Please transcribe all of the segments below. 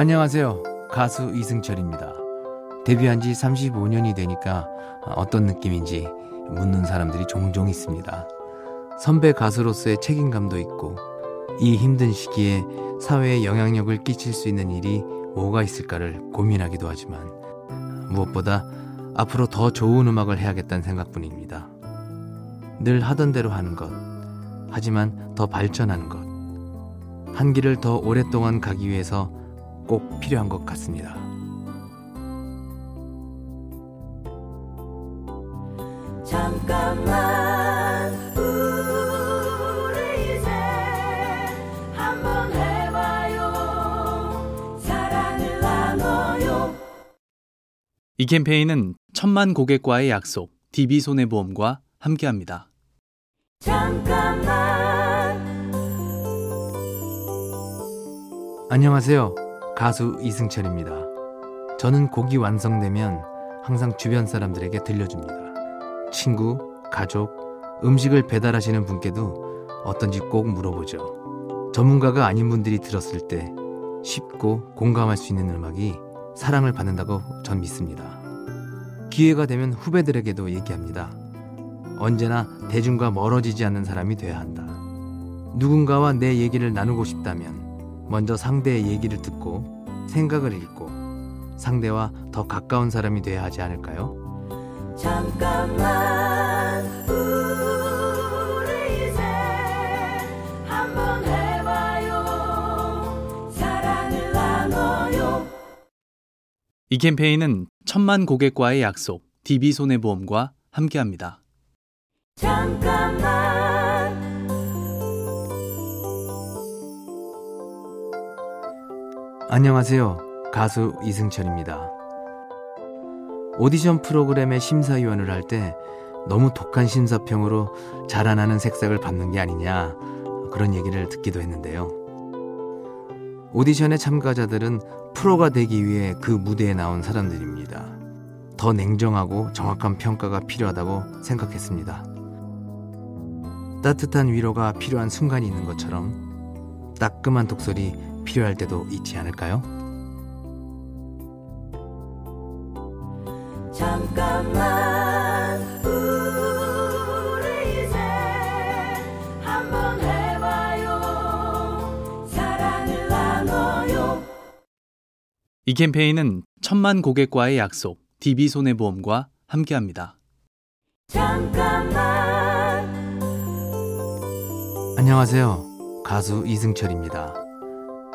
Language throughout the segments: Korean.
안녕하세요. 가수 이승철입니다. 데뷔한 지 35년이 되니까 어떤 느낌인지 묻는 사람들이 종종 있습니다. 선배 가수로서의 책임감도 있고 이 힘든 시기에 사회에 영향력을 끼칠 수 있는 일이 뭐가 있을까를 고민하기도 하지만 무엇보다 앞으로 더 좋은 음악을 해야겠다는 생각뿐입니다. 늘 하던 대로 하는 것, 하지만 더 발전하는 것, 한 길을 더 오랫동안 가기 위해서 꼭 필요한 것 같습니다. 잠깐만 우리 이제 한번 해봐요 사랑을 나눠요 이 캠페인은 천만 고객과의 약속 DB손해보험과 함께합니다. 잠깐만 안녕하세요. 가수 이승철입니다. 저는 곡이 완성되면 항상 주변 사람들에게 들려줍니다. 친구, 가족, 음식을 배달하시는 분께도 어떤지 꼭 물어보죠. 전문가가 아닌 분들이 들었을 때 쉽고 공감할 수 있는 음악이 사랑을 받는다고 전 믿습니다. 기회가 되면 후배들에게도 얘기합니다. 언제나 대중과 멀어지지 않는 사람이 돼야 한다. 누군가와 내 얘기를 나누고 싶다면 먼저 상대의 얘기를 듣고 생각을 읽고 상대와 더 가까운 사람이 돼야 하지 않을까요? 잠깐만 우리 이제 한번 해봐요 사랑을 나눠요 이 캠페인은 천만 고객과의 약속 DB손해보험과 함께합니다. 잠깐만 안녕하세요. 가수 이승철입니다. 오디션 프로그램의 심사위원을 할 때 너무 독한 심사평으로 자라나는 색색을 받는 게 아니냐 그런 얘기를 듣기도 했는데요. 오디션의 참가자들은 프로가 되기 위해 그 무대에 나온 사람들입니다. 더 냉정하고 정확한 평가가 필요하다고 생각했습니다. 따뜻한 위로가 필요한 순간이 있는 것처럼 따끔한 독설이 필요할 때도 있지 않을까요? 잠깐만 우리 이제 한번 해봐요 사랑을 나눠요 이 캠페인은 천만 고객과의 약속 DB손해보험과 함께합니다. 잠깐만 안녕하세요. 가수 이승철입니다.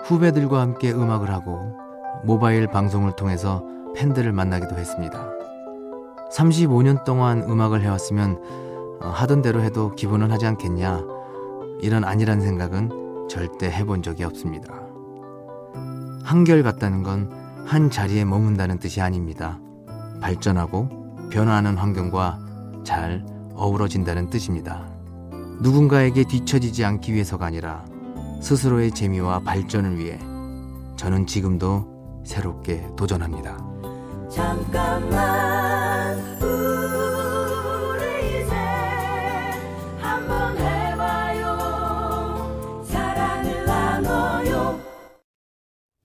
후배들과 함께 음악을 하고 모바일 방송을 통해서 팬들을 만나기도 했습니다. 35년 동안 음악을 해왔으면 어, 하던 대로 해도 기분은 하지 않겠냐 이런 아니란 생각은 절대 해본 적이 없습니다. 한결같다는 건 한 자리에 머문다는 뜻이 아닙니다. 발전하고 변화하는 환경과 잘 어우러진다는 뜻입니다. 누군가에게 뒤처지지 않기 위해서가 아니라 스스로의 재미와 발전을 위해 저는 지금도 새롭게 도전합니다. 잠깐만 우리 이제 한번 해봐요 사랑을 나눠요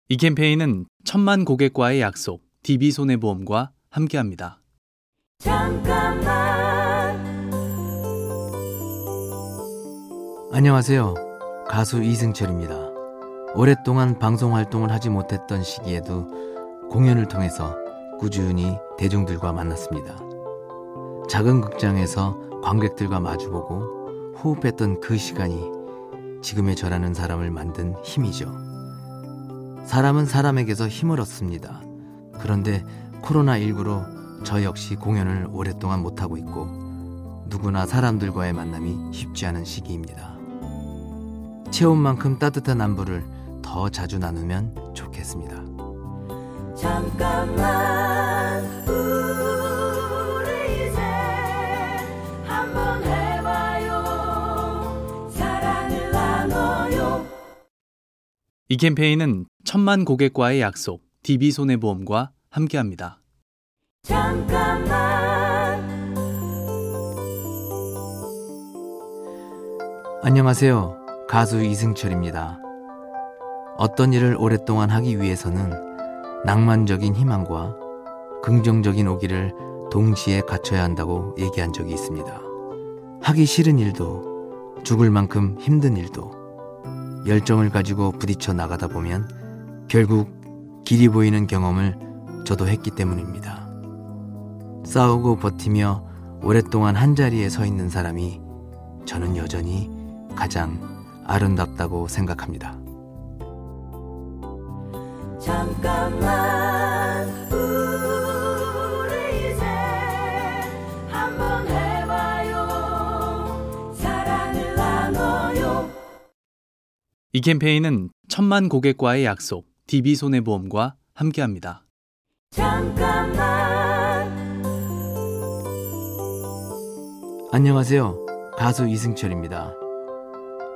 이 캠페인은 천만 고객과의 약속 DB손해보험과 함께합니다. 잠깐만 안녕하세요. 가수 이승철입니다. 오랫동안 방송 활동을 하지 못했던 시기에도 공연을 통해서 꾸준히 대중들과 만났습니다. 작은 극장에서 관객들과 마주보고 호흡했던 그 시간이 지금의 저라는 사람을 만든 힘이죠. 사람은 사람에게서 힘을 얻습니다. 그런데 코로나19로 저 역시 공연을 오랫동안 못하고 있고 누구나 사람들과의 만남이 쉽지 않은 시기입니다. 체온 만큼 따뜻한 안부를 더 자주 나누면 좋겠습니다. 잠깐만 우리 이제 한번 해봐요 사랑을 나눠요 이 캠페인은 천만 고객과의 약속 DB손해보험과 함께합니다. 잠깐만 안녕하세요. 가수 이승철입니다. 어떤 일을 오랫동안 하기 위해서는 낭만적인 희망과 긍정적인 오기를 동시에 갖춰야 한다고 얘기한 적이 있습니다. 하기 싫은 일도 죽을 만큼 힘든 일도 열정을 가지고 부딪혀 나가다 보면 결국 길이 보이는 경험을 저도 했기 때문입니다. 싸우고 버티며 오랫동안 한 자리에 서 있는 사람이 저는 여전히 가장 아름답다고 생각합니다. 잠깐만 우리 이제 한번 해봐요 사랑을 나눠요 이 캠페인은 천만 고객과의 약속 DB손해보험과 함께합니다. 잠깐만 안녕하세요. 가수 이승철입니다.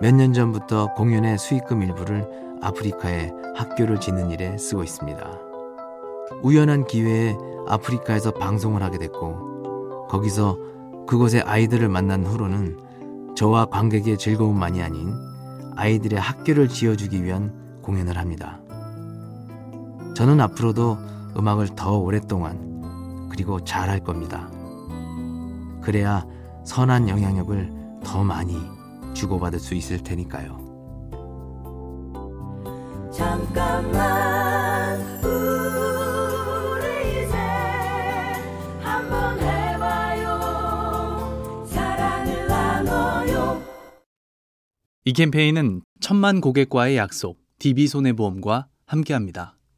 몇 년 전부터 공연의 수익금 일부를 아프리카에 학교를 짓는 일에 쓰고 있습니다. 우연한 기회에 아프리카에서 방송을 하게 됐고, 거기서 그곳의 아이들을 만난 후로는 저와 관객의 즐거움만이 아닌 아이들의 학교를 지어주기 위한 공연을 합니다. 저는 앞으로도 음악을 더 오랫동안 그리고 잘할 겁니다. 그래야 선한 영향력을 더 많이 주고받을 수 있을 테니까요. 잠깐만 우리 이제 한번 해봐요 사랑을 나눠요 이 캠페인은 천만 고객과의 약속 DB손해보험과 함께합니다.